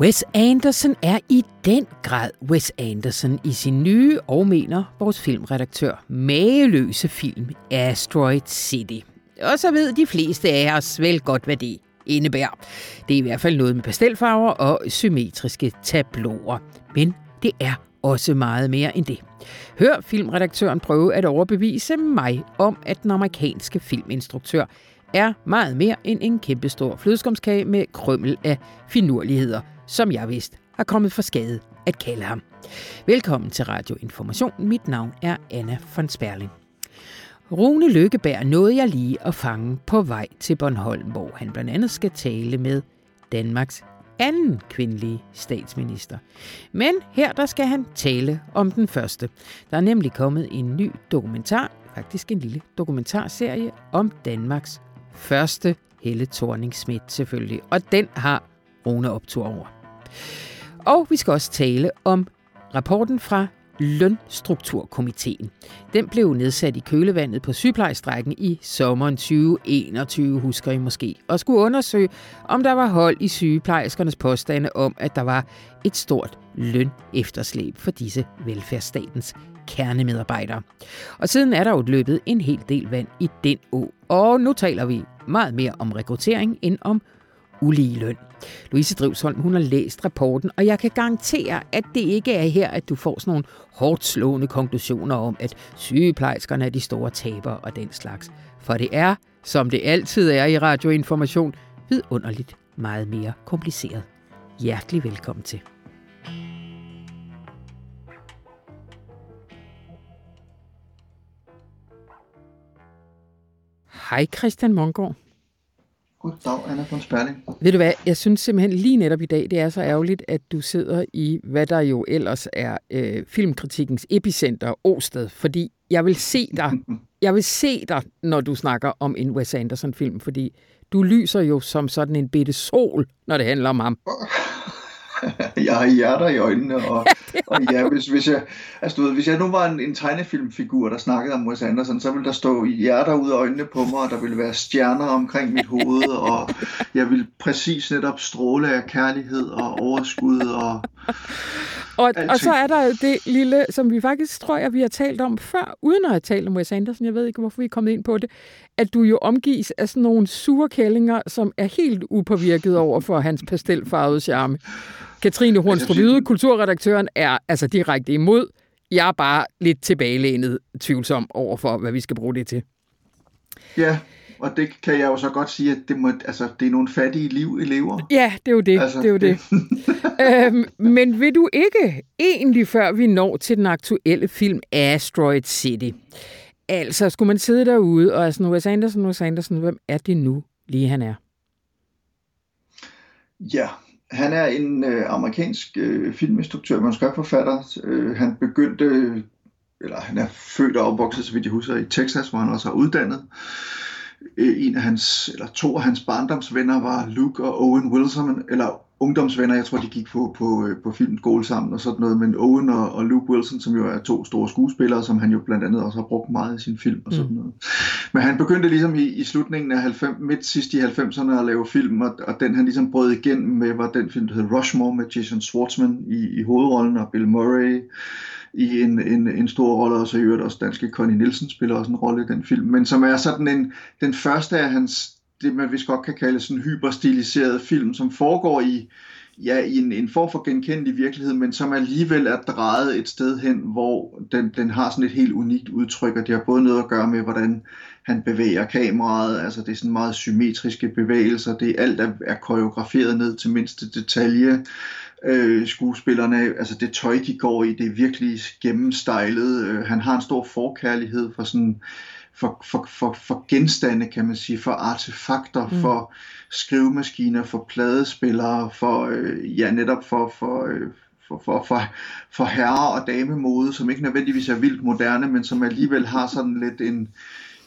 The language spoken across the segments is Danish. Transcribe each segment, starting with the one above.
Wes Anderson er i den grad Wes Anderson i sin nye og mener vores filmredaktør mageløse film Asteroid City. Og så ved de fleste af os vel godt, hvad det indebærer. Det er i hvert fald noget med pastelfarver og symmetriske tabloer. Men det er også meget mere end det. Hør filmredaktøren prøve at overbevise mig om, at den amerikanske filminstruktør er meget mere end en kæmpestor flødeskumskage med krømmel af finurligheder, som jeg vidste har kommet for skade at kalde ham. Velkommen til Radio Information. Mit navn er Anna von Sperling. Rune Lykkeberg nåede jeg lige at fange på vej til Bornholm, hvor han blandt andet skal tale med Danmarks anden kvindelige statsminister. Men her der skal han tale om den første. Der er nemlig kommet en ny dokumentar, faktisk en lille dokumentarserie om Danmarks første Helle thorning Schmidt selvfølgelig. Og den har Rune optur over. Og vi skal også tale om rapporten fra Lønstrukturkomiteen. Den blev nedsat i kølevandet på sygeplejestrækken i sommeren 2021, husker I måske, og skulle undersøge, om der var hold i sygeplejerskernes påstande om, at der var et stort lønefterslæb for disse velfærdsstatens kernemedarbejdere. Og siden er der jo løbet en hel del vand i den å, og nu taler vi meget mere om rekruttering end om ulige løn. Louise Drivsholm, hun har læst rapporten, og jeg kan garantere, at det ikke er her, at du får sådan nogle hårdt slående konklusioner om, at sygeplejerskerne er de store tabere og den slags. For det er, som det altid er i radioinformation, vidunderligt meget mere kompliceret. Hjertelig velkommen til. Hej Christian Mongård. Goddag, Anna von Sperling. Ved du hvad, jeg synes simpelthen lige netop i dag, det er så ærgerligt, at du sidder i, hvad der jo ellers er øh, filmkritikkens epicenter, Åsted, fordi jeg vil se dig, jeg vil se dig, når du snakker om en Wes Anderson-film, fordi du lyser jo som sådan en bitte sol, når det handler om ham. jeg har hjerter i øjnene, og, og ja, hvis, hvis, jeg, altså, du ved, hvis jeg nu var en, en tegnefilmfigur, der snakkede om Wes Anderson, så ville der stå hjerter ud af øjnene på mig, og der ville være stjerner omkring mit hoved, og jeg ville præcis netop stråle af kærlighed og overskud og og, og så er der det lille, som vi faktisk tror jeg, vi har talt om før, uden at have talt om Wes Anderson. Jeg ved ikke, hvorfor vi er kommet ind på det. At du jo omgives af sådan nogle sure kællinger, som er helt upåvirket over for hans pastelfarvede charme. Katrine Hornstrup Yde, kulturredaktøren, er altså direkte imod. Jeg er bare lidt tilbagelænet tvivlsom over for, hvad vi skal bruge det til. Ja, og det kan jeg jo så godt sige, at det, må, altså, det er nogle fattige liv, elever. Ja, det er jo det. Altså, det, er jo det. det. øhm, men vil du ikke, egentlig før vi når til den aktuelle film Asteroid City, altså skulle man sidde derude og altså, Wes Anderson, Wes Anderson, hvem er det nu lige han er? Ja, han er en øh, amerikansk øh, filminstruktør, manuskriptforfatter. Øh, han begyndte, eller han er født og opvokset, så vidt jeg husker, i Texas, hvor han også har uddannet. Øh, en af hans, eller to af hans barndomsvenner var Luke og Owen Wilson, eller ungdomsvenner, jeg tror de gik på, på, øh, på filmskole sammen og sådan noget, men Owen og, og Luke Wilson, som jo er to store skuespillere, som han jo blandt andet også har brugt meget i sin film og sådan mm. noget. Men han begyndte ligesom i, i slutningen af 90, midt sidst i 90'erne at lave film, og, og den han ligesom brød igennem med, var den film, der hed Rushmore med Jason Schwartzman i, i hovedrollen og Bill Murray i en, en, en stor rolle, og så i øvrigt også danske Connie Nielsen spiller også en rolle i den film, men som er sådan en, den første af hans, det man vist godt kan kalde sådan en hyperstiliseret film, som foregår i, ja, i en, en form for genkendelig virkelighed, men som alligevel er drejet et sted hen, hvor den, den har sådan et helt unikt udtryk, og det har både noget at gøre med, hvordan han bevæger kameraet, altså det er sådan meget symmetriske bevægelser, det er alt er, er koreograferet ned til mindste detalje, øh, skuespillerne, altså det tøj, de går i, det er virkelig gennemstejlet. Øh, han har en stor forkærlighed for sådan for, for, for, for genstande, kan man sige, for artefakter, mm. for skrivemaskiner, for pladespillere, for øh, ja, netop for, for, øh, for, for, for, for herre- og damemode, som ikke nødvendigvis er vildt moderne, men som alligevel har sådan lidt en,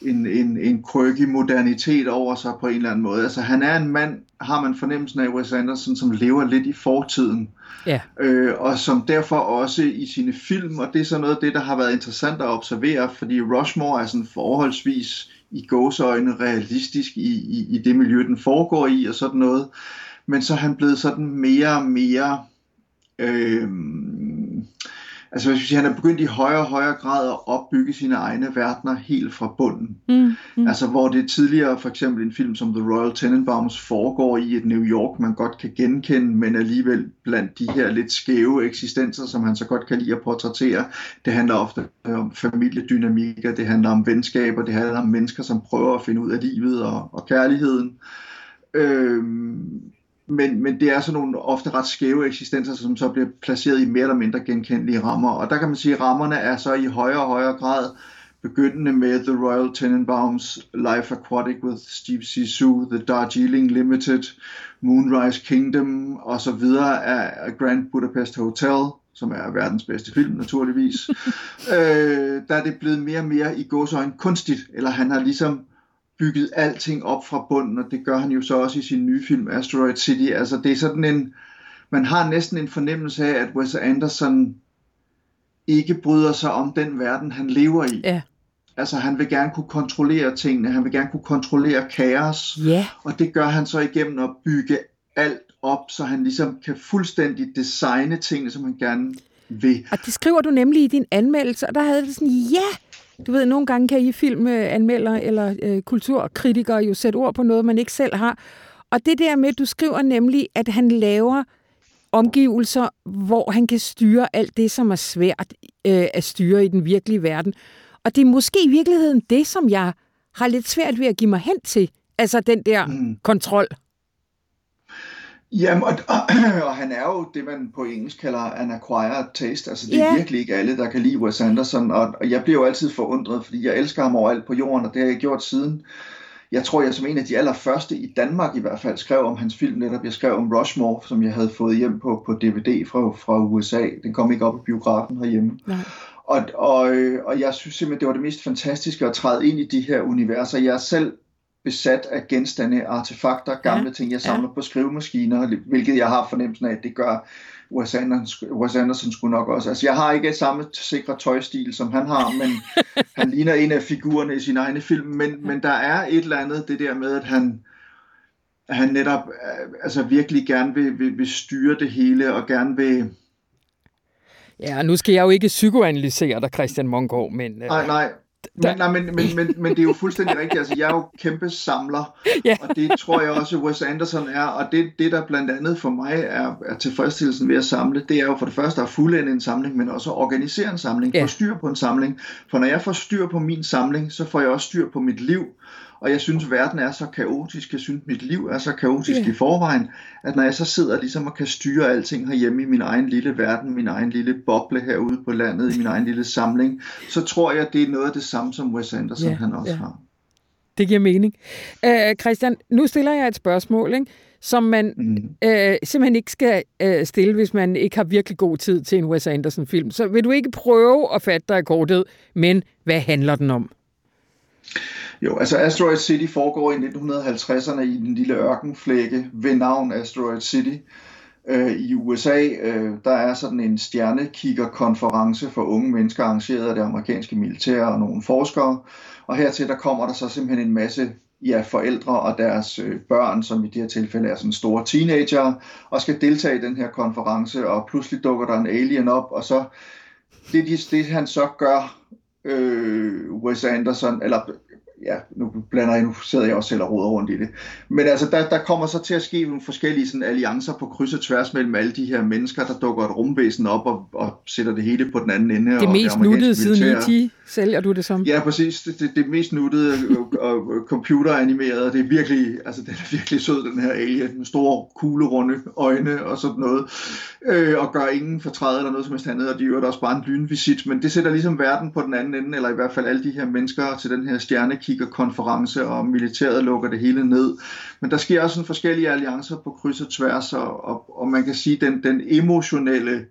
en, en, en quirky modernitet over sig på en eller anden måde. Altså han er en mand, har man fornemmelsen af Wes Anderson, som lever lidt i fortiden. Ja. Øh, og som derfor også i sine film, og det er så noget af det, der har været interessant at observere, fordi Rushmore er sådan forholdsvis i gåseøjne realistisk i, i, i det miljø, den foregår i, og sådan noget. men så er han blevet sådan mere og mere øh, altså hvis han er begyndt i højere og højere grad at opbygge sine egne verdener helt fra bunden. Mm, mm. Altså hvor det tidligere for eksempel en film som The Royal Tenenbaums foregår i et New York, man godt kan genkende, men alligevel blandt de her lidt skæve eksistenser, som han så godt kan lide at portrættere. Det handler ofte om familiedynamikker, det handler om venskaber, det handler om mennesker, som prøver at finde ud af livet og, og kærligheden. Øhm, men, men det er sådan nogle ofte ret skæve eksistenser, som så bliver placeret i mere eller mindre genkendelige rammer. Og der kan man sige, at rammerne er så i højere og højere grad begyndende med The Royal Tenenbaums Life Aquatic with Steve Zissou, The Darjeeling Limited, Moonrise Kingdom og så videre af Grand Budapest Hotel, som er verdens bedste film naturligvis. øh, der er det blevet mere og mere i gåsøjne kunstigt, eller han har ligesom bygget alting op fra bunden, og det gør han jo så også i sin nye film Asteroid City. Altså det er sådan en, man har næsten en fornemmelse af, at Wes Anderson ikke bryder sig om den verden, han lever i. Ja. Altså han vil gerne kunne kontrollere tingene, han vil gerne kunne kontrollere kaos, ja. og det gør han så igennem at bygge alt op, så han ligesom kan fuldstændig designe tingene, som han gerne vil. Og det skriver du nemlig i din anmeldelse, og der havde det sådan, ja, du ved, nogle gange kan I filmanmelder eller øh, kulturkritikere jo sætte ord på noget, man ikke selv har. Og det der med, du skriver nemlig, at han laver omgivelser, hvor han kan styre alt det, som er svært øh, at styre i den virkelige verden. Og det er måske i virkeligheden det, som jeg har lidt svært ved at give mig hen til. Altså den der mm. kontrol. Jamen, og, og, og han er jo det, man på engelsk kalder an acquired taste. Altså, det er yeah. virkelig ikke alle, der kan lide Wes Anderson. Og, og jeg bliver jo altid forundret, fordi jeg elsker ham overalt på jorden, og det har jeg gjort siden. Jeg tror, jeg som en af de allerførste i Danmark i hvert fald skrev om hans film netop. Jeg skrev om Rushmore, som jeg havde fået hjem på, på DVD fra, fra USA. Den kom ikke op i biografen herhjemme. Nej. Og, og, og jeg synes simpelthen, det var det mest fantastiske at træde ind i de her universer. Jeg er selv besat af genstande, artefakter, gamle ja, ting, jeg samler ja. på skrivemaskiner, hvilket jeg har fornemmelsen af, at det gør Wes Anderson, Wes Anderson skulle nok også. Altså, jeg har ikke samme sikre tøjstil, som han har, men han ligner en af figurerne i sin egne film, men, men der er et eller andet, det der med, at han, han netop altså virkelig gerne vil, vil, vil styre det hele, og gerne vil... Ja, nu skal jeg jo ikke psykoanalysere dig, Christian Mongård, men... Øh, nej, nej, men, nej, men, men, men, men det er jo fuldstændig rigtigt. Altså, jeg er jo kæmpe samler, ja. og det tror jeg også, Wes Anderson er. Og det, det der blandt andet for mig er, er tilfredsstillelsen ved at samle, det er jo for det første at fuldende en samling, men også at organisere en samling, ja. få styr på en samling. For når jeg får styr på min samling, så får jeg også styr på mit liv. Og jeg synes, verden er så kaotisk, jeg synes, mit liv er så kaotisk yeah. i forvejen, at når jeg så sidder ligesom og kan styre alting herhjemme i min egen lille verden, min egen lille boble herude på landet, i min egen lille samling, så tror jeg, det er noget af det samme, som Wes Anderson yeah, han også yeah. har. Det giver mening. Uh, Christian, nu stiller jeg et spørgsmål, ikke? som man mm. uh, simpelthen ikke skal uh, stille, hvis man ikke har virkelig god tid til en Wes Anderson-film. Så vil du ikke prøve at fatte dig kortet, men hvad handler den om? Jo, altså Asteroid City foregår i 1950'erne i den lille ørkenflække ved navn Asteroid City øh, i USA. Øh, der er sådan en stjernekiggerkonference for unge mennesker arrangeret af det amerikanske militær og nogle forskere. Og hertil der kommer der så simpelthen en masse ja, forældre og deres øh, børn, som i det her tilfælde er sådan store teenager, og skal deltage i den her konference, og pludselig dukker der en alien op, og så det, det han så gør, øh, Wes Anderson, eller ja, nu blander jeg, nu sidder jeg også selv og roder rundt i det. Men altså, der, der kommer så til at ske nogle forskellige sådan, alliancer på kryds og tværs mellem alle de her mennesker, der dukker et rumvæsen op og, og sætter det hele på den anden ende. Det mest nuttede siden IT sælger du det som? Ja, præcis. Det, det, det mest nuttede og, og computeranimerede. Det er virkelig, altså den er virkelig sød, den her alien, med store, kuglerunde øjne og sådan noget. Øh, og gør ingen fortræd eller noget som helst andet, og de gør også bare en lynvisit. Men det sætter ligesom verden på den anden ende, eller i hvert fald alle de her mennesker til den her stjernekiggerkonference, og militæret lukker det hele ned. Men der sker også sådan forskellige alliancer på kryds og tværs, og, og, og man kan sige, den, den emotionelle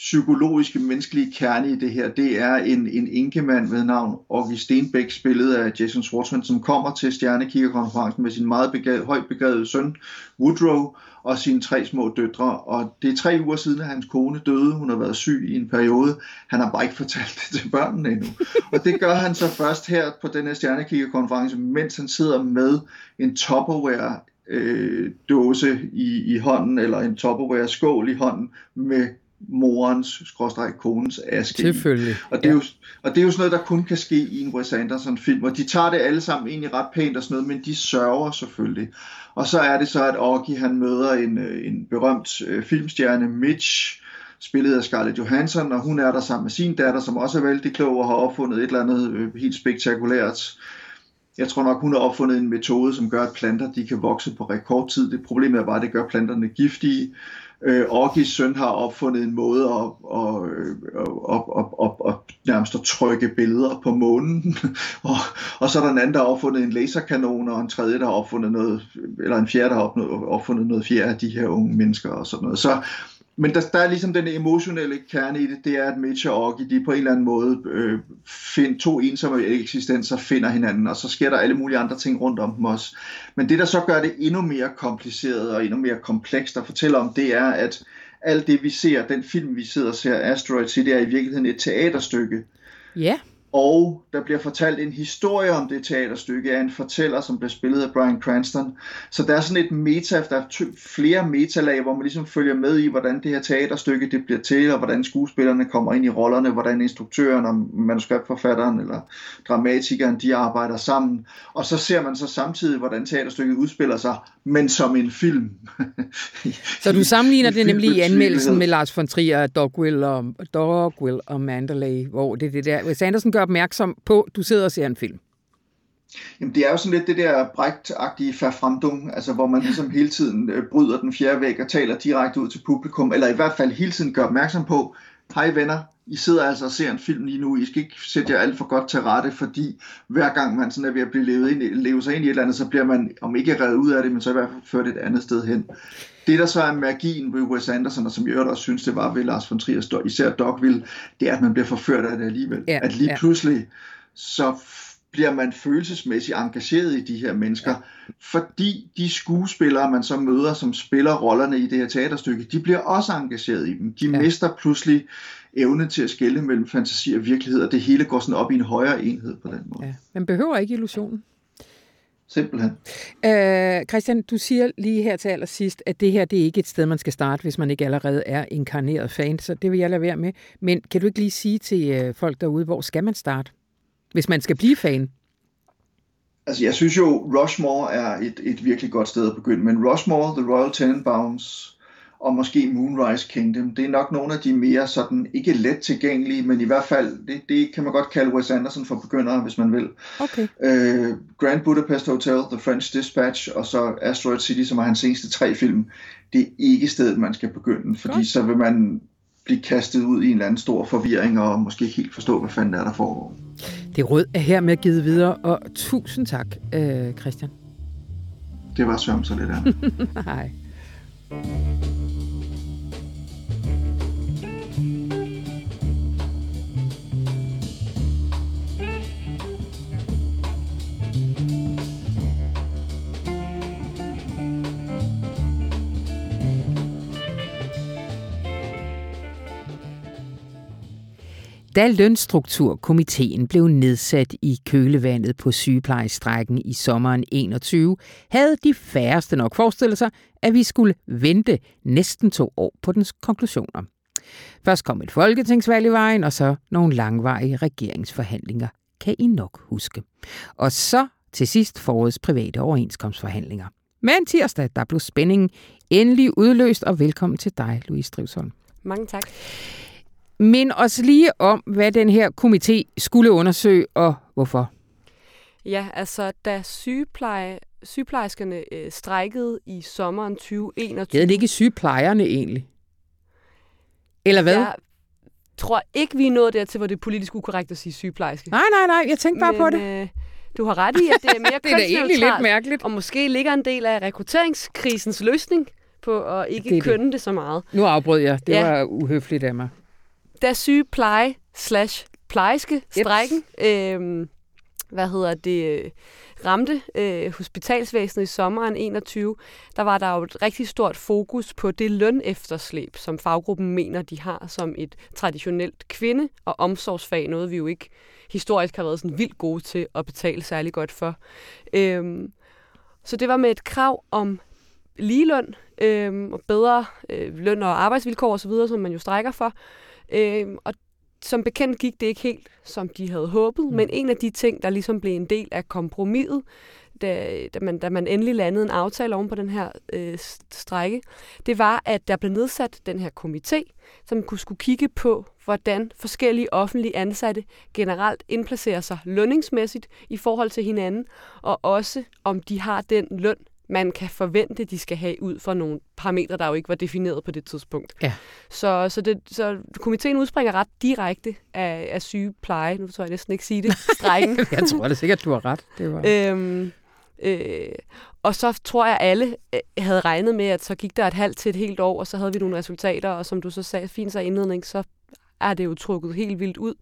psykologiske, menneskelige kerne i det her, det er en, en enkemand ved navn Orgi Stenbæk, spillet af Jason Schwartzman, som kommer til Stjernekiggerkonferencen med sin meget begavet, højt begavede søn, Woodrow, og sine tre små døtre. Og det er tre uger siden, at hans kone døde. Hun har været syg i en periode. Han har bare ikke fortalt det til børnene endnu. Og det gør han så først her på den her Stjernekiggerkonference, mens han sidder med en Tupperware øh, dåse i, i hånden, eller en Tupperware skål i hånden, med morens, skråstreg konens aske Selvfølgelig. Og det, er ja. jo, og det er jo sådan noget, der kun kan ske i en Wes Anderson-film, og de tager det alle sammen egentlig ret pænt og sådan noget, men de sørger selvfølgelig. Og så er det så, at Augie han møder en, øh, en berømt øh, filmstjerne, Mitch, spillet af Scarlett Johansson, og hun er der sammen med sin datter, som også er vældig klog og har opfundet et eller andet øh, helt spektakulært. Jeg tror nok, hun har opfundet en metode, som gør, at planter de kan vokse på rekordtid. Det problemet er bare, at det gør planterne giftige. Øh, Orgis søn har opfundet en måde at, at, at, at, at, at nærmest at trykke billeder på månen. og, og så er der en anden, der har opfundet en laserkanon, og en tredje, der har opfundet noget, eller en fjerde, der har opfundet noget fjerde af de her unge mennesker og sådan noget. Så men der, der er ligesom den emotionelle kerne i det, det er, at Mitch og Oggy, de på en eller anden måde øh, find, to ensomme eksistenser finder hinanden, og så sker der alle mulige andre ting rundt om dem også. Men det, der så gør det endnu mere kompliceret og endnu mere komplekst at fortælle om, det er, at alt det, vi ser, den film, vi sidder og ser, Asteroid City, er i virkeligheden et teaterstykke. Ja og der bliver fortalt en historie om det teaterstykke af en fortæller, som bliver spillet af Brian Cranston. Så der er sådan et meta, der er flere metalag, hvor man ligesom følger med i, hvordan det her teaterstykke det bliver til, og hvordan skuespillerne kommer ind i rollerne, hvordan instruktøren og manuskriptforfatteren eller dramatikeren, de arbejder sammen. Og så ser man så samtidig, hvordan teaterstykket udspiller sig, men som en film. så du sammenligner det nemlig i anmeldelsen med Lars von Trier, Dogwill og, Dogwill og Mandalay, hvor det er det der, hvis Andersen gør opmærksom på, at du sidder og ser en film? Jamen, det er jo sådan lidt det der brægt-agtige verfremdung, altså hvor man ligesom hele tiden øh, bryder den fjerde væg og taler direkte ud til publikum, eller i hvert fald hele tiden gør opmærksom på, hej venner, I sidder altså og ser en film lige nu, I skal ikke sætte jer alt for godt til rette, fordi hver gang man sådan er ved at blive levet ind, leve sig ind i et eller andet, så bliver man, om ikke reddet ud af det, men så i hvert fald ført et andet sted hen. Det, der så er magien ved Wes Anderson, og som jeg også synes, det var ved Lars von Trier, især Dogville, det er, at man bliver forført af det alligevel. Ja, at lige ja. pludselig, så bliver man følelsesmæssigt engageret i de her mennesker, ja. fordi de skuespillere, man så møder, som spiller rollerne i det her teaterstykke, de bliver også engageret i dem. De ja. mister pludselig evne til at skælde mellem fantasi og virkelighed, og det hele går sådan op i en højere enhed på den måde. Ja. Man behøver ikke illusionen. Simpelthen. Øh, Christian, du siger lige her til allersidst, at det her det er ikke et sted, man skal starte, hvis man ikke allerede er inkarneret fan, så det vil jeg lade være med. Men kan du ikke lige sige til øh, folk derude, hvor skal man starte, hvis man skal blive fan? Altså, jeg synes jo, Rushmore er et, et virkelig godt sted at begynde, men Rushmore, The Royal Tenenbaums, og måske Moonrise Kingdom. Det er nok nogle af de mere sådan, ikke let tilgængelige, men i hvert fald, det, det kan man godt kalde Wes Anderson for begyndere, hvis man vil. Okay. Øh, Grand Budapest Hotel, The French Dispatch, og så Asteroid City, som er hans seneste tre film. Det er ikke stedet, man skal begynde, fordi okay. så vil man blive kastet ud i en eller anden stor forvirring, og måske ikke helt forstå, hvad fanden der er, der foregår. Det rød er her med givet videre, og tusind tak, øh, Christian. Det var sørm så lidt af. Hej. Da lønstrukturkomiteen blev nedsat i kølevandet på sygeplejestrækken i sommeren 21, havde de færreste nok forestillet sig, at vi skulle vente næsten to år på dens konklusioner. Først kom et folketingsvalg i vejen, og så nogle langvarige regeringsforhandlinger, kan I nok huske. Og så til sidst forårets private overenskomstforhandlinger. Men tirsdag, der blev spændingen endelig udløst, og velkommen til dig, Louise Drivsholm. Mange tak. Men også lige om, hvad den her komité skulle undersøge, og hvorfor. Ja, altså da sygepleje, sygeplejerskerne øh, strækkede i sommeren 2021... Det er ikke sygeplejerne egentlig? Eller hvad? Jeg tror ikke, vi er nået dertil, hvor det er politisk ukorrekt at sige sygeplejerske. Nej, nej, nej, jeg tænkte bare Men, på det. Øh, du har ret i, at det er mere Det er da egentlig lidt mærkeligt. Og måske ligger en del af rekrutteringskrisens løsning på at ikke det kønne det. det så meget. Nu afbrød jeg. Det ja. var uhøfligt af mig da sygepleje slash plejeske strækken, øh, hvad hedder det, ramte øh, hospitalsvæsenet i sommeren 21, der var der jo et rigtig stort fokus på det lønefterslæb, som faggruppen mener, de har som et traditionelt kvinde- og omsorgsfag, noget vi jo ikke historisk har været sådan vildt gode til at betale særlig godt for. Øh, Så det var med et krav om ligeløn øh, og bedre øh, løn og arbejdsvilkår osv., som man jo strækker for. Øh, og som bekendt gik det ikke helt, som de havde håbet, mm. men en af de ting, der ligesom blev en del af kompromiset, da, da, man, da man endelig landede en aftale oven på den her øh, strække, det var, at der blev nedsat den her komité, som kunne skulle kigge på, hvordan forskellige offentlige ansatte generelt indplacerer sig lønningsmæssigt i forhold til hinanden, og også om de har den løn, man kan forvente, de skal have ud fra nogle parametre, der jo ikke var defineret på det tidspunkt. Ja. Så, så, det, så komiteen udspringer ret direkte af, af sygepleje. Nu tror jeg næsten ikke sige det. Strækken. jeg tror det sikkert, du har ret. Det var... øhm, øh, og så tror jeg, alle øh, havde regnet med, at så gik der et halvt til et helt år, og så havde vi nogle resultater, og som du så sagde fint så indledning, så er det jo trukket helt vildt ud.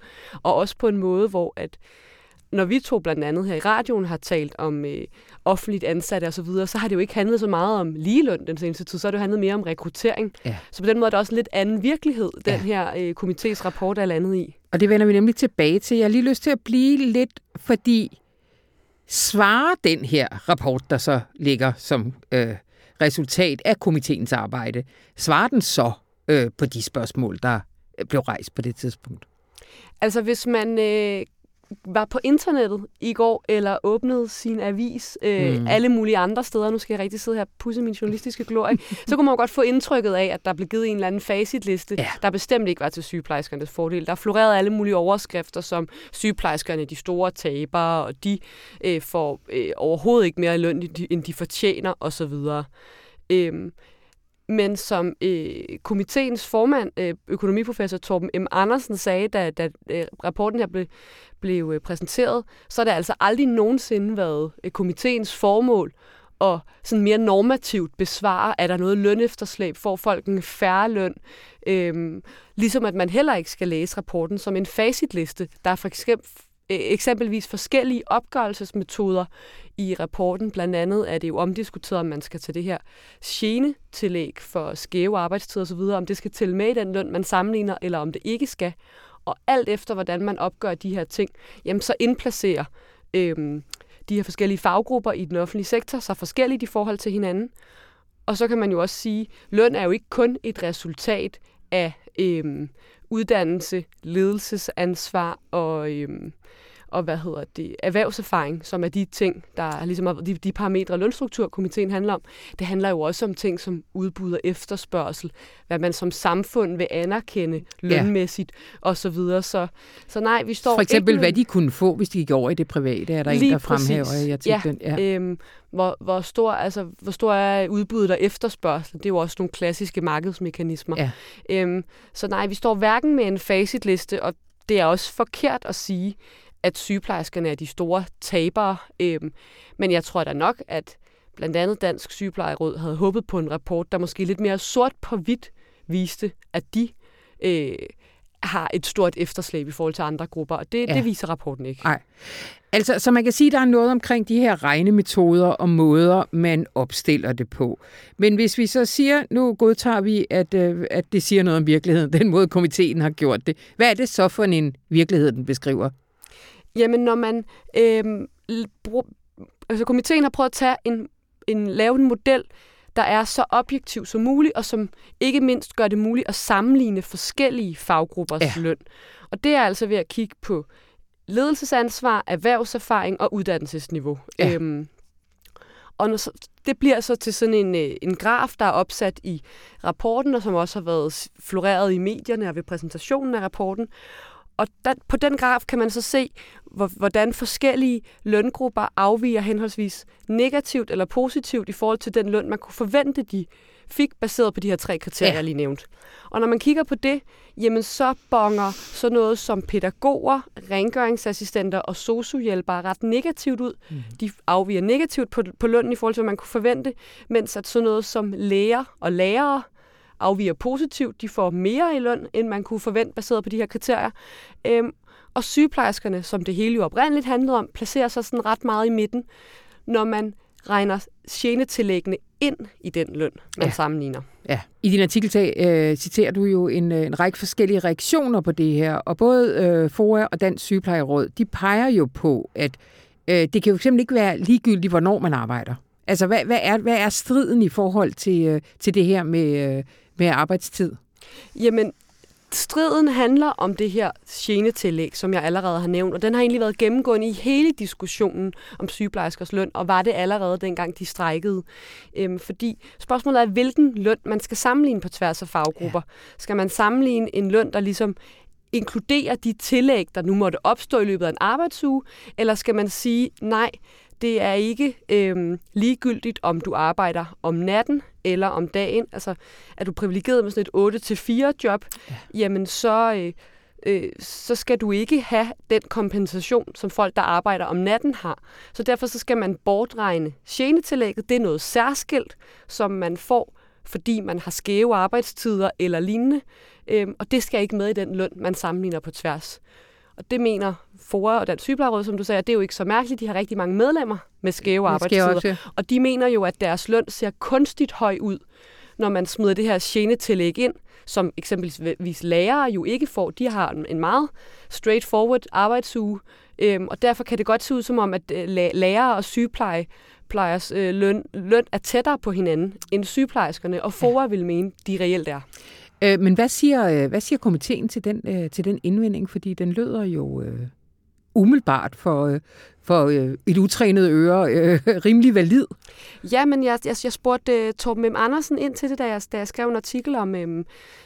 Og også på en måde, hvor at når vi to blandt andet her i radioen har talt om øh, offentligt ansatte og så videre, så har det jo ikke handlet så meget om ligeløn den seneste tid, så har det jo handlet mere om rekruttering. Ja. Så på den måde er der også en lidt anden virkelighed, den ja. her øh, komités rapport er landet i. Og det vender vi nemlig tilbage til. Jeg har lige lyst til at blive lidt, fordi svarer den her rapport, der så ligger som øh, resultat af komiteens arbejde, svarer den så øh, på de spørgsmål, der blev rejst på det tidspunkt? Altså hvis man øh, var på internettet i går, eller åbnede sin avis øh, mm. alle mulige andre steder, nu skal jeg rigtig sidde her og pusse min journalistiske glorie, så kunne man godt få indtrykket af, at der blev givet en eller anden facitliste, ja. der bestemt ikke var til sygeplejerskernes fordel. Der florerede alle mulige overskrifter, som sygeplejerskerne de store tabere, og de øh, får øh, overhovedet ikke mere løn, end de fortjener, osv. Øhm, men som øh, komiteens formand, øh, økonomiprofessor Torben M. Andersen, sagde, da, da øh, rapporten her blev, blev øh, præsenteret, så har det altså aldrig nogensinde været øh, komiteens formål at sådan mere normativt besvare, er der noget lønefterslæb, får folk en færre løn, øhm, ligesom at man heller ikke skal læse rapporten som en facitliste. Der er for eksempel E, eksempelvis forskellige opgørelsesmetoder i rapporten. Blandt andet er det jo omdiskuteret, om man skal tage det her gene-tillæg for skæve arbejdstider osv., om det skal tælle med i den løn, man sammenligner, eller om det ikke skal. Og alt efter, hvordan man opgør de her ting, jamen så indplacerer øhm, de her forskellige faggrupper i den offentlige sektor sig forskelligt i forhold til hinanden. Og så kan man jo også sige, at løn er jo ikke kun et resultat af øhm, uddannelse, ledelsesansvar og øhm, og hvad hedder det, erhvervserfaring, som er de ting, der ligesom er de, de parametre, lønstrukturkomiteen handler om. Det handler jo også om ting som udbud og efterspørgsel, hvad man som samfund vil anerkende lønmæssigt ja. osv. Så, så, så nej, vi står For eksempel, ikke hvad de kunne få, hvis de gik over i det private, er der Lige en, der præcis. fremhæver artiklen. Ja, ja. Øhm, hvor, hvor, stor, altså, hvor stor er udbuddet og efterspørgsel? Det er jo også nogle klassiske markedsmekanismer. Ja. Øhm, så nej, vi står hverken med en facitliste, og det er også forkert at sige, at sygeplejerskerne er de store tabere. Øhm, men jeg tror da nok, at blandt andet Dansk Sygeplejeråd havde håbet på en rapport, der måske lidt mere sort på hvidt viste, at de øh, har et stort efterslæb i forhold til andre grupper, og det, ja. det viser rapporten ikke. Nej. Altså, så man kan sige, at der er noget omkring de her regnemetoder og måder, man opstiller det på. Men hvis vi så siger, nu godtager vi, at, øh, at det siger noget om virkeligheden, den måde komiteen har gjort det. Hvad er det så for en virkelighed, den beskriver? Jamen, når man... Øh, brug, altså, komiteen har prøvet at tage en, en, lave en model, der er så objektiv som muligt, og som ikke mindst gør det muligt at sammenligne forskellige faggruppers ja. løn. Og det er altså ved at kigge på ledelsesansvar, erhvervserfaring og uddannelsesniveau. Ja. Øhm, og når så, det bliver så til sådan en, øh, en graf, der er opsat i rapporten, og som også har været floreret i medierne og ved præsentationen af rapporten. Og der, på den graf kan man så se, hvor, hvordan forskellige løngrupper afviger henholdsvis negativt eller positivt i forhold til den løn, man kunne forvente, de fik, baseret på de her tre kriterier, ja. jeg lige nævnt. Og når man kigger på det, jamen så bonger så noget som pædagoger, rengøringsassistenter og sociohjælpere ret negativt ud. Mm. De afviger negativt på, på lønnen i forhold til, hvad man kunne forvente, mens at sådan noget som læger og lærere afviger positivt. De får mere i løn, end man kunne forvente, baseret på de her kriterier. Øhm, og sygeplejerskerne, som det hele jo oprindeligt handlede om, placerer sig sådan ret meget i midten, når man regner genetillæggende ind i den løn, man ja. sammenligner. Ja. I din artikel øh, citerer du jo en, øh, en række forskellige reaktioner på det her, og både øh, FOA og Dansk Sygeplejeråd, de peger jo på, at øh, det kan jo simpelthen ikke være ligegyldigt, hvornår man arbejder. Altså, hvad, hvad, er, hvad er striden i forhold til, øh, til det her med, øh, med arbejdstid? Jamen, striden handler om det her genetillæg, som jeg allerede har nævnt, og den har egentlig været gennemgående i hele diskussionen om sygeplejerskers løn, og var det allerede dengang, de strejkede. Øhm, fordi spørgsmålet er, hvilken løn man skal sammenligne på tværs af faggrupper. Ja. Skal man sammenligne en løn, der ligesom inkluderer de tillæg, der nu måtte opstå i løbet af en arbejdsuge, eller skal man sige, nej, det er ikke øhm, ligegyldigt, om du arbejder om natten eller om dagen. Altså, er du privilegeret med sådan et 8-4 job, ja. jamen så, øh, øh, så skal du ikke have den kompensation, som folk, der arbejder om natten har. Så derfor så skal man bortregne genetillægget. Det er noget særskilt, som man får, fordi man har skæve arbejdstider eller lignende. Øhm, og det skal ikke med i den løn, man sammenligner på tværs. Og det mener FOA og Dansk Sygeplejeråd, som du sagde, det er jo ikke så mærkeligt. De har rigtig mange medlemmer med skæve med arbejdstider. Skæve og de mener jo, at deres løn ser kunstigt høj ud, når man smider det her genetillæg ind, som eksempelvis lærere jo ikke får. De har en meget straightforward arbejdsuge, øhm, og derfor kan det godt se ud som om, at øh, lærere og sygepleje plejers øh, løn, løn er tættere på hinanden end sygeplejerskerne, og FOA ja. vil mene, de reelt er. Øh, men hvad siger, øh, hvad siger komiteen til den, øh, til den indvending? Fordi den lyder jo øh, umiddelbart for, øh, for øh, et utrænet øre øh, rimelig valid. Ja, men jeg, jeg, jeg spurgte øh, Torben M. Andersen ind til det, da jeg, da jeg skrev en artikel om, øh,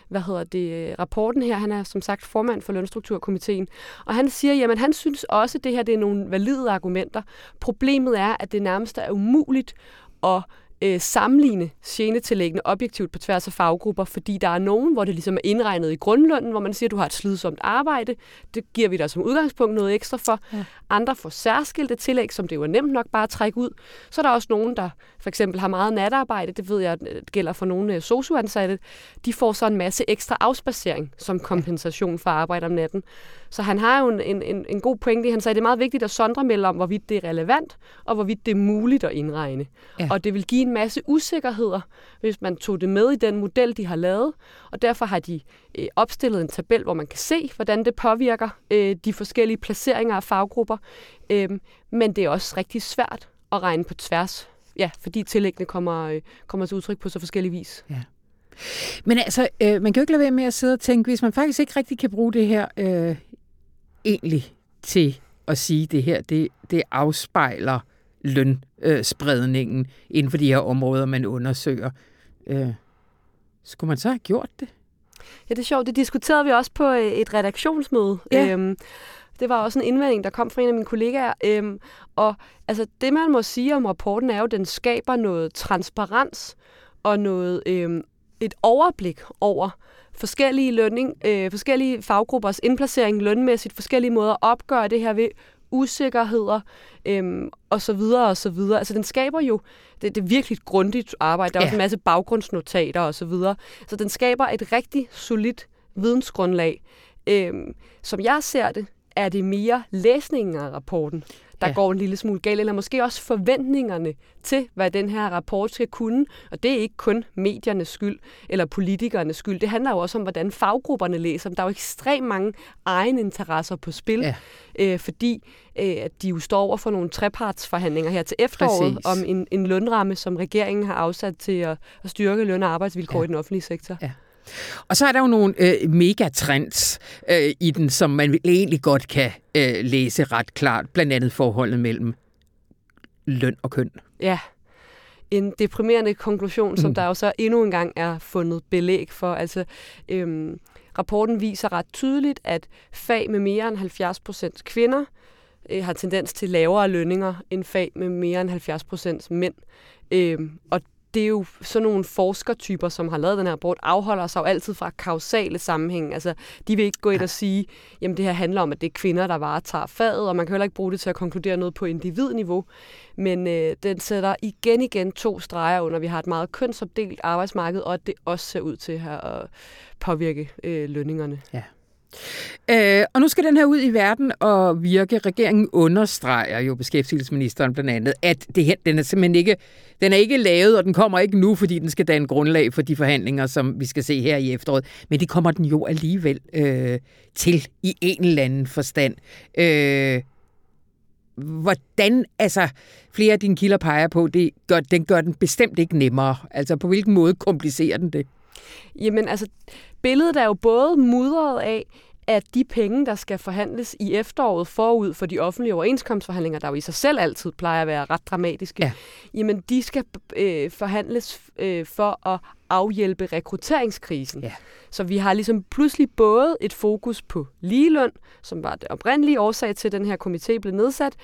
hvad hedder det, øh, rapporten her. Han er som sagt formand for Lønstrukturkomiteen. Og han siger, jamen han synes også, at det her det er nogle valide argumenter. Problemet er, at det nærmest er umuligt at øh, sammenligne genetillæggene objektivt på tværs af faggrupper, fordi der er nogen, hvor det ligesom er indregnet i grundlønnen, hvor man siger, at du har et slidsomt arbejde. Det giver vi dig som udgangspunkt noget ekstra for. Ja. Andre får særskilte tillæg, som det jo er nemt nok bare at trække ud. Så er der også nogen, der for eksempel har meget natarbejde. Det ved jeg det gælder for nogle øh, socioansatte. De får så en masse ekstra afspacering som kompensation for arbejde om natten. Så han har jo en, en, en god pointe. Han sagde, at det er meget vigtigt at sondre mellem hvorvidt det er relevant, og hvorvidt det er muligt at indregne. Ja. Og det vil give en masse usikkerheder, hvis man tog det med i den model, de har lavet. Og derfor har de øh, opstillet en tabel, hvor man kan se, hvordan det påvirker øh, de forskellige placeringer af faggrupper. Øh, men det er også rigtig svært at regne på tværs, ja, fordi tillæggene kommer, øh, kommer til udtryk på så forskellige vis. Ja. Men altså, øh, man kan jo ikke lade være med at sidde og tænke, hvis man faktisk ikke rigtig kan bruge det her øh, egentlig til at sige, det her, det, det afspejler lønspredningen øh, inden for de her områder, man undersøger. Øh, skulle man så have gjort det? Ja, det er sjovt. Det diskuterede vi også på øh, et redaktionsmøde. Ja. Øhm, det var også en indvending, der kom fra en af mine kollegaer. Øhm, og altså, det, man må sige om rapporten, er jo, at den skaber noget transparens og noget øhm, et overblik over forskellige lønning, øh, forskellige faggruppers indplacering lønmæssigt, forskellige måder at opgøre det her ved, usikkerheder øhm, og så videre og så videre. Altså den skaber jo, det, det er virkelig et grundigt arbejde, der er ja. også en masse baggrundsnotater og så videre. Så den skaber et rigtig solidt vidensgrundlag. Øhm, som jeg ser det, er det mere læsningen af rapporten, der ja. går en lille smule galt, eller måske også forventningerne til, hvad den her rapport skal kunne. Og det er ikke kun mediernes skyld, eller politikernes skyld. Det handler jo også om, hvordan faggrupperne læser. Der er jo ekstremt mange egne interesser på spil, ja. øh, fordi øh, de jo står over for nogle trepartsforhandlinger her til efteråret Præcis. om en, en lønramme, som regeringen har afsat til at, at styrke løn- og arbejdsvilkår ja. i den offentlige sektor. Ja. Og så er der jo nogle øh, megatrends øh, i den, som man egentlig godt kan øh, læse ret klart. Blandt andet forholdet mellem løn og køn. Ja, en deprimerende konklusion, som mm. der jo så endnu engang er fundet belæg for. Altså, øhm, rapporten viser ret tydeligt, at fag med mere end 70 procent kvinder øh, har tendens til lavere lønninger end fag med mere end 70 procent mænd. Øhm, og det er jo sådan nogle forskertyper, som har lavet den her rapport, afholder sig jo altid fra kausale sammenhæng. Altså, de vil ikke gå ind og sige, jamen det her handler om, at det er kvinder, der varetager faget, og man kan heller ikke bruge det til at konkludere noget på individniveau. Men øh, den sætter igen igen to streger under, vi har et meget kønsopdelt arbejdsmarked, og at det også ser ud til her at påvirke øh, lønningerne. Ja. Øh, og nu skal den her ud i verden og virke. Regeringen understreger jo beskæftigelsesministeren blandt andet, at det her, den er simpelthen ikke, den er ikke lavet, og den kommer ikke nu, fordi den skal danne grundlag for de forhandlinger, som vi skal se her i efteråret. Men det kommer den jo alligevel øh, til i en eller anden forstand. Øh, hvordan, altså flere af dine kilder peger på, det gør, den gør den bestemt ikke nemmere. Altså på hvilken måde komplicerer den det? Jamen altså, billedet er jo både mudret af, at de penge, der skal forhandles i efteråret forud for de offentlige overenskomstforhandlinger, der jo i sig selv altid plejer at være ret dramatiske, ja. jamen de skal øh, forhandles øh, for at afhjælpe rekrutteringskrisen. Ja. Så vi har ligesom pludselig både et fokus på ligeløn, som var det oprindelige årsag til, at den her komité blev nedsat,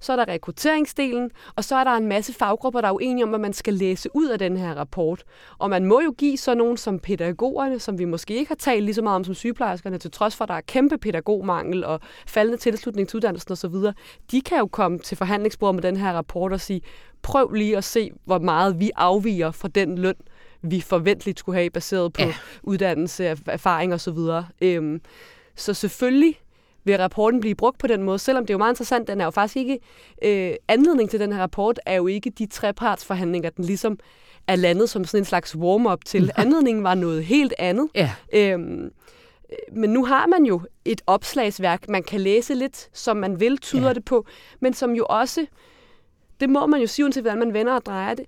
så er der rekrutteringsdelen, og så er der en masse faggrupper, der er uenige om, hvad man skal læse ud af den her rapport. Og man må jo give så nogen som pædagogerne, som vi måske ikke har talt lige så meget om som sygeplejerskerne, til trods for, at der er kæmpe pædagogmangel og faldende tilslutning til uddannelsen osv., de kan jo komme til forhandlingsbordet med den her rapport og sige, prøv lige at se, hvor meget vi afviger fra den løn, vi forventeligt skulle have, baseret på ja. uddannelse, erfaring osv. Øhm, så selvfølgelig vil rapporten blive brugt på den måde, selvom det er jo meget interessant, den er jo faktisk ikke, øh, anledning til den her rapport er jo ikke de trepartsforhandlinger, den ligesom er landet som sådan en slags warm-up til. Nej. Anledningen var noget helt andet. Ja. Øhm, men nu har man jo et opslagsværk, man kan læse lidt, som man vil, tyder ja. det på, men som jo også, det må man jo sige, uanset hvordan man vender og drejer det,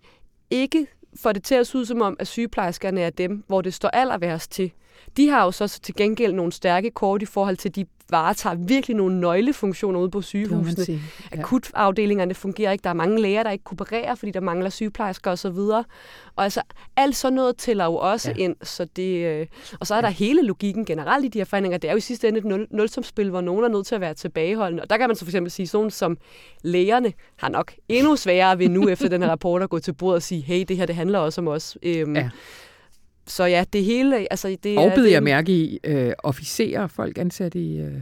ikke får det til at se ud som om, at sygeplejerskerne er dem, hvor det står aller værst til. De har jo så til gengæld nogle stærke kort i forhold til de varetager virkelig nogle nøglefunktioner ude på sygehusene. Ja. Akutafdelingerne fungerer ikke. Der er mange læger, der ikke koopererer, fordi der mangler sygeplejersker osv. Og altså, alt sådan noget tæller jo også ja. ind. Så det, øh, og så er der ja. hele logikken generelt i de her forhandlinger. Det er jo i sidste ende et nul, nulsumspil, hvor nogen er nødt til at være tilbageholdende. Og der kan man så for eksempel sige, sådan som lægerne har nok endnu sværere ved nu efter den her rapport at gå til bordet og sige, hey, det her det handler også om os. Øhm, ja. Så ja, det hele... Altså, det og blev jeg mærke i øh, officerer, folk ansat i, øh,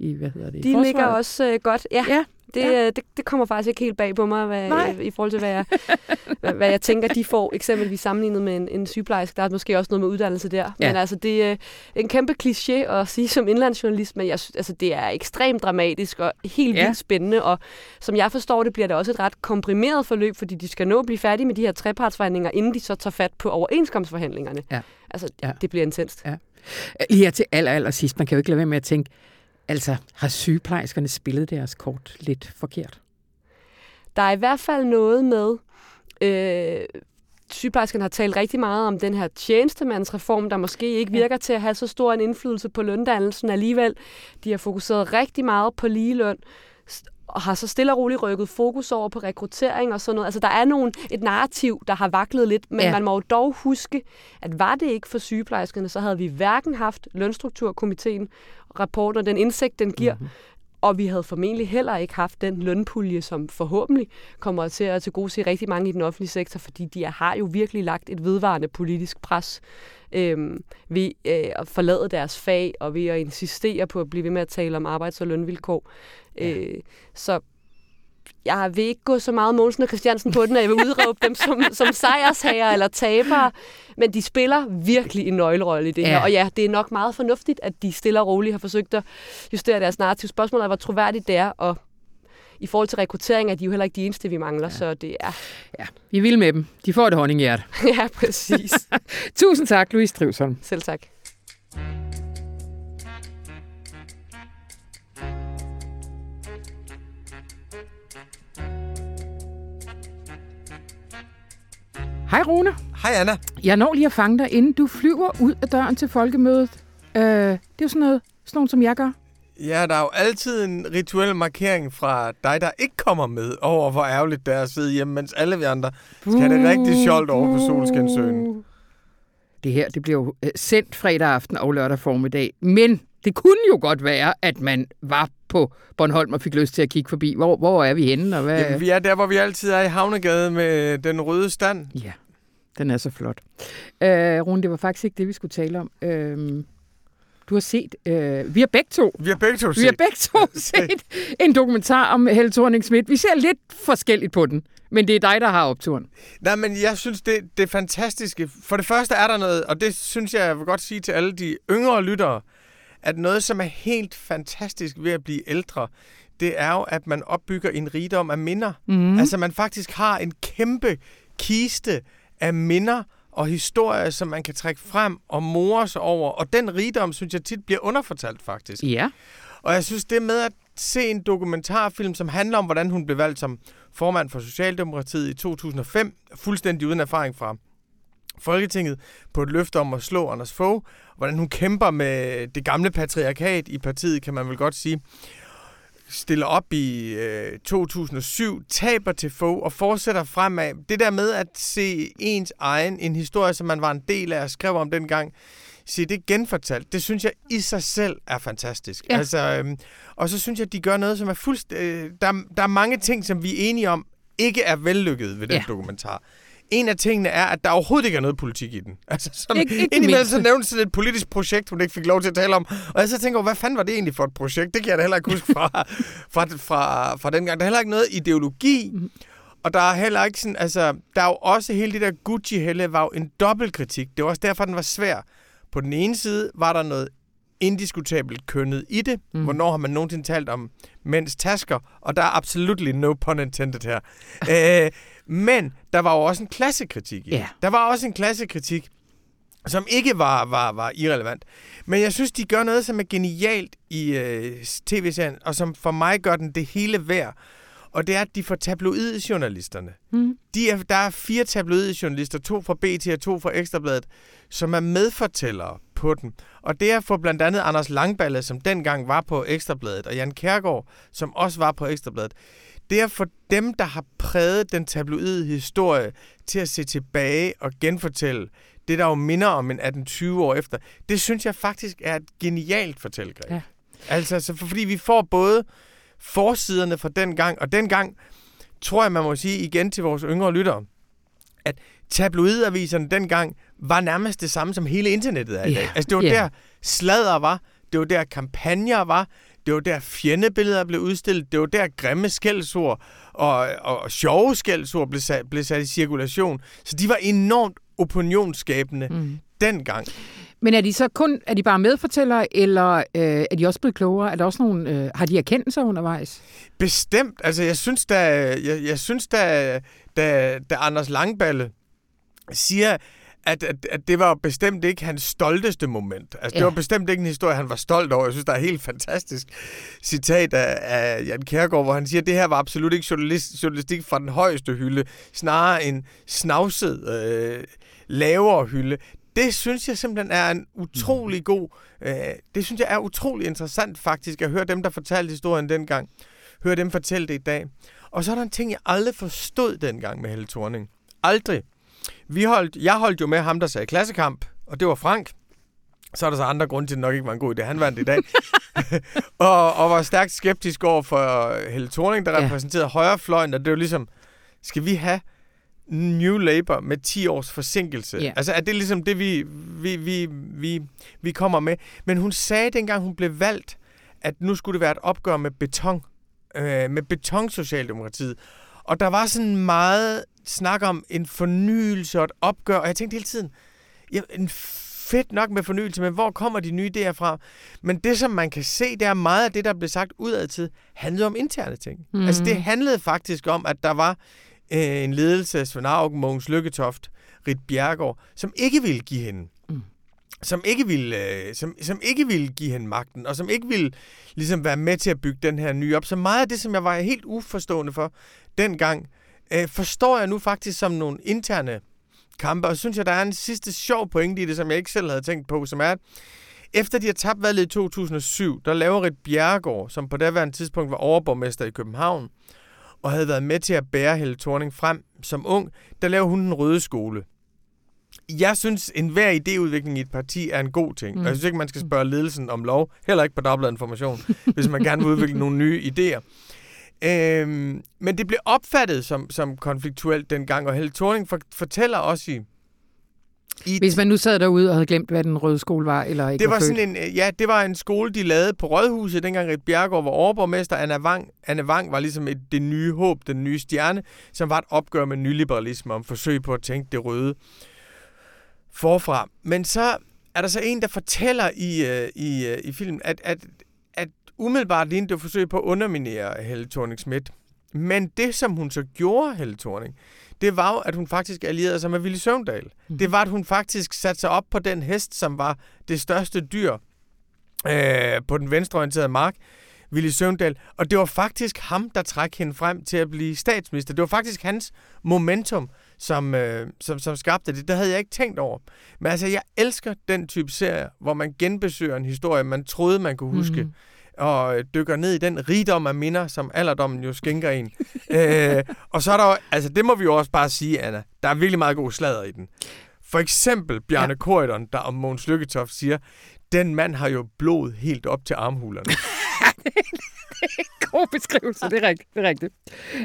i, hvad hedder det, De forsvaret. ligger også øh, godt, ja. ja. Det, ja. det, det kommer faktisk ikke helt bag på mig, hvad, i, i forhold til, hvad jeg, hvad, hvad jeg tænker, de får eksempelvis sammenlignet med en, en sygeplejerske. Der er måske også noget med uddannelse der. Ja. Men altså, det er en kæmpe kliché at sige som indlandsjournalist, men jeg, altså, det er ekstremt dramatisk og helt ja. vildt spændende. Og som jeg forstår det, bliver det også et ret komprimeret forløb, fordi de skal nå at blive færdige med de her trepartsforhandlinger, inden de så tager fat på overenskomstforhandlingerne. Ja. Altså, ja. det bliver intenst. Ja. Lige her til aller, aller sidst, man kan jo ikke lade være med at tænke, Altså, har sygeplejerskerne spillet deres kort lidt forkert? Der er i hvert fald noget med... Øh, sygeplejerskerne har talt rigtig meget om den her tjenestemandsreform, der måske ikke virker til at have så stor en indflydelse på løndannelsen alligevel. De har fokuseret rigtig meget på ligeløn og har så stille og roligt rykket fokus over på rekruttering og sådan noget. Altså, der er nogen, et narrativ, der har vaklet lidt, men ja. man må jo dog huske, at var det ikke for sygeplejerskerne, så havde vi hverken haft lønstrukturkomiteen, rapporter, den indsigt, den giver, mm-hmm. Og vi havde formentlig heller ikke haft den lønpulje, som forhåbentlig kommer til at til gode se rigtig mange i den offentlige sektor, fordi de har jo virkelig lagt et vedvarende politisk pres øh, ved øh, at forlade deres fag og ved at insistere på at blive ved med at tale om arbejds- og lønvilkår. Ja. Øh, så jeg vil ikke gå så meget Mogensen og Christiansen på den, at jeg vil udråbe dem som, som sejrshager eller tabere, men de spiller virkelig en nøglerolle i det ja. her. Og ja, det er nok meget fornuftigt, at de stille og roligt har forsøgt at justere deres narrativ. Spørgsmålet er, hvor troværdigt det er, og i forhold til rekruttering er de jo heller ikke de eneste, vi mangler, ja. så det er... Ja, vi vil med dem. De får et honninghjert. ja, præcis. Tusind tak, Louise Trivsholm. Selv tak. Hej Rune. Hej Anna. Jeg når lige at fange dig, inden du flyver ud af døren til folkemødet. Øh, det er jo sådan noget, sådan noget, som jeg gør. Ja, der er jo altid en rituel markering fra dig, der ikke kommer med, over hvor ærgerligt det er at sidde hjemme, mens alle vi andre skal have det rigtig sjovt over på Solskinsøen. Det her, det bliver jo øh, sendt fredag aften og lørdag formiddag, men det kunne jo godt være, at man var på Bornholm og fik lyst til at kigge forbi. Hvor, hvor er vi henne? Og hvad... Jamen, vi er der, hvor vi altid er i Havnegade med den røde stand. Ja, den er så flot. Øh, Rune, det var faktisk ikke det, vi skulle tale om. Øh, du har set, øh, vi har begge to, vi har begge to set, vi har begge to set en dokumentar om Helle thorning -Schmidt. Vi ser lidt forskelligt på den, men det er dig, der har opturen. Nej, men jeg synes, det, det er fantastiske. For det første er der noget, og det synes jeg, jeg vil godt sige til alle de yngre lyttere, at noget, som er helt fantastisk ved at blive ældre, det er jo, at man opbygger en rigdom af minder. Mm. Altså, man faktisk har en kæmpe kiste af minder og historier, som man kan trække frem og more sig over. Og den rigdom, synes jeg tit bliver underfortalt, faktisk. Ja. Og jeg synes, det med, at se en dokumentarfilm, som handler om, hvordan hun blev valgt som formand for Socialdemokratiet i 2005, fuldstændig uden erfaring fra Folketinget, på et løfte om at slå Anders Fogh, hvordan hun kæmper med det gamle patriarkat i partiet, kan man vel godt sige stiller op i øh, 2007, taber til Fogh og fortsætter fremad. Det der med at se ens egen, en historie, som man var en del af og skrev om dengang, se det genfortalt, det synes jeg i sig selv er fantastisk. Ja. Altså, øhm, og så synes jeg, at de gør noget, som er fuldst... Øh, der, der er mange ting, som vi er enige om, ikke er vellykket ved den ja. dokumentar. En af tingene er, at der overhovedet ikke er noget politik i den. Altså, sådan, ikke, ikke indimellem så nævnes sådan et politisk projekt, hun ikke fik lov til at tale om. Og jeg så tænker, hvad fanden var det egentlig for et projekt? Det kan jeg da heller ikke huske fra, fra, fra, fra den gang. Der er heller ikke noget ideologi. Mm. Og der er heller ikke sådan, altså, der er jo også hele det der Gucci-helle var jo en dobbeltkritik. Det var også derfor, den var svær. På den ene side var der noget indiskutabelt kønnet i det. Mm. Hvornår har man nogensinde talt om mænds tasker? Og der er absolut no pun intended her. Æ, øh, men der var jo også en klassekritik i yeah. Der var også en klassekritik, som ikke var, var, var irrelevant. Men jeg synes, de gør noget, som er genialt i øh, tv-serien, og som for mig gør den det hele værd. Og det er, at de får tabloide journalisterne. Mm. De er, der er fire tabloide journalister, to fra BT og to fra Ekstrabladet, som er medfortællere på den. Og det er for blandt andet Anders Langballe, som dengang var på Ekstrabladet, og Jan Kærgaard, som også var på Ekstrabladet. Det er for dem, der har præget den tabloide historie til at se tilbage og genfortælle det, der jo minder om en 18-20 år efter. Det synes jeg faktisk er et genialt fortællegreb. Ja. Altså, altså, fordi vi får både forsiderne fra den gang, og den gang tror jeg, man må sige igen til vores yngre lyttere, at tabloidaviserne dengang var nærmest det samme, som hele internettet er i dag. Yeah. Altså, det var yeah. der sladder var, det var der kampagner var, det var der fjendebilleder blev udstillet, det var der grimme skældsord og, og sjove skældsord blev sat, blev sat i cirkulation. Så de var enormt opinionsskabende mm. dengang. Men er de så kun, er de bare medfortællere, eller øh, er de også blevet klogere? Er der også nogle, øh, har de erkendelser undervejs? Bestemt. Altså, jeg synes da, jeg, jeg synes da, da, da Anders Langballe siger, at, at, at det var bestemt ikke hans stolteste moment. Altså, ja. det var bestemt ikke en historie, han var stolt over. Jeg synes, der er et helt fantastisk citat af, af Jan Kærgaard, hvor han siger, at det her var absolut ikke journalist, journalistik fra den højeste hylde, snarere en snavset øh, lavere hylde. Det synes jeg simpelthen er en utrolig god... Øh, det synes jeg er utrolig interessant faktisk, at høre dem, der fortalte historien dengang. Høre dem fortælle det i dag. Og så er der en ting, jeg aldrig forstod dengang med Helle Thorning. Aldrig. Vi holdt, jeg holdt jo med ham, der sagde klassekamp, og det var Frank. Så er der så andre grunde til, at det nok ikke var en god idé. Han vandt i dag. og, og var stærkt skeptisk over for Helle Thorning, der ja. repræsenterede højrefløjen, og det var ligesom, skal vi have New Labour med 10 års forsinkelse? Ja. Altså er det ligesom det, vi, vi, vi, vi, vi kommer med? Men hun sagde, dengang hun blev valgt, at nu skulle det være et opgør med beton. Øh, med betonsocialdemokratiet. Og der var sådan meget snak om en fornyelse og et opgør, og jeg tænkte hele tiden, ja, en fedt nok med fornyelse, men hvor kommer de nye idéer fra? Men det, som man kan se, det er meget af det, der blev sagt udadtil, handlede om interne ting. Mm. Altså, det handlede faktisk om, at der var øh, en ledelse, Svend Augen, Mogens Lykketoft, Rit Bjergård, som ikke ville give hende mm. som ikke ville, øh, som, som ikke ville give hende magten, og som ikke ville ligesom være med til at bygge den her nye op. Så meget af det, som jeg var helt uforstående for dengang, øh, forstår jeg nu faktisk som nogle interne kampe, og synes jeg, der er en sidste sjov pointe i det, som jeg ikke selv havde tænkt på, som er, at efter de har tabt valget i 2007, der laver Rit Bjergård, som på daværende tidspunkt var overborgmester i København, og havde været med til at bære Helle Thorning frem som ung, der laver hun den røde skole. Jeg synes, en hver idéudvikling i et parti er en god ting. Mm. Og jeg synes ikke, man skal spørge ledelsen om lov. Heller ikke på dobbelt information, hvis man gerne vil udvikle nogle nye idéer. Øhm, men det blev opfattet som, som konfliktuelt dengang, og Helle Thorning for, fortæller også i, i... Hvis man nu sad derude og havde glemt, hvad den røde skole var, eller ikke det var, var sådan en, Ja, det var en skole, de lavede på Rådhuset, dengang Rit Bjergård var overborgmester. Anna Wang, Anna Wang var ligesom et, det nye håb, den nye stjerne, som var et opgør med nyliberalisme om forsøg på at tænke det røde forfra. Men så er der så en, der fortæller i, uh, i, uh, i filmen, at, at umiddelbart lignede det forsøg på at underminere Helle thorning Schmidt. Men det, som hun så gjorde, Helle Thorning, det var jo, at hun faktisk allierede sig med Willy Søvndal. Mm. Det var, at hun faktisk satte sig op på den hest, som var det største dyr øh, på den venstreorienterede mark. Willy Søvndal. Og det var faktisk ham, der trak hende frem til at blive statsminister. Det var faktisk hans momentum, som, øh, som, som skabte det. Det havde jeg ikke tænkt over. Men altså, jeg elsker den type serie, hvor man genbesøger en historie, man troede, man kunne huske. Mm og øh, dykker ned i den rigdom af minder, som alderdommen jo skænker en. øh, og så er der altså det må vi jo også bare sige, Anna, der er virkelig meget god slader i den. For eksempel Bjarne ja. Korydon, der om Mogens Lykketoft siger, den mand har jo blod helt op til armhulerne. God beskrivelse, det er rigtigt. Det er rigtigt.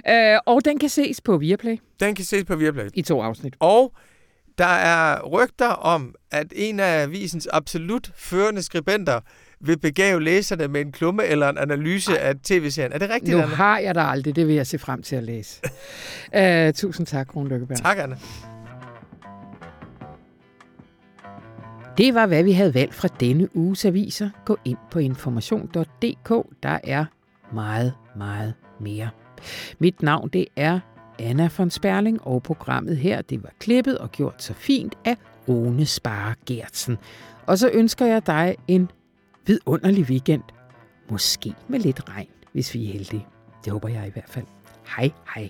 Øh, og den kan ses på Viaplay. Den kan ses på Viaplay. I to afsnit. Og der er rygter om, at en af avisens absolut førende skribenter vil begave læserne med en klumme eller en analyse Ej. af tv-serien. Er det rigtigt, Nu Anna? har jeg dig aldrig. Det vil jeg se frem til at læse. uh, tusind tak, Rune Lykkeberg. Tak, Anna. Det var, hvad vi havde valgt fra denne uges aviser. Gå ind på information.dk. Der er meget, meget mere. Mit navn det er Anna von Sperling, og programmet her det var klippet og gjort så fint af Rune Spare Gertsen. Og så ønsker jeg dig en vidunderlig weekend. Måske med lidt regn, hvis vi er heldige. Det håber jeg i hvert fald. Hej hej.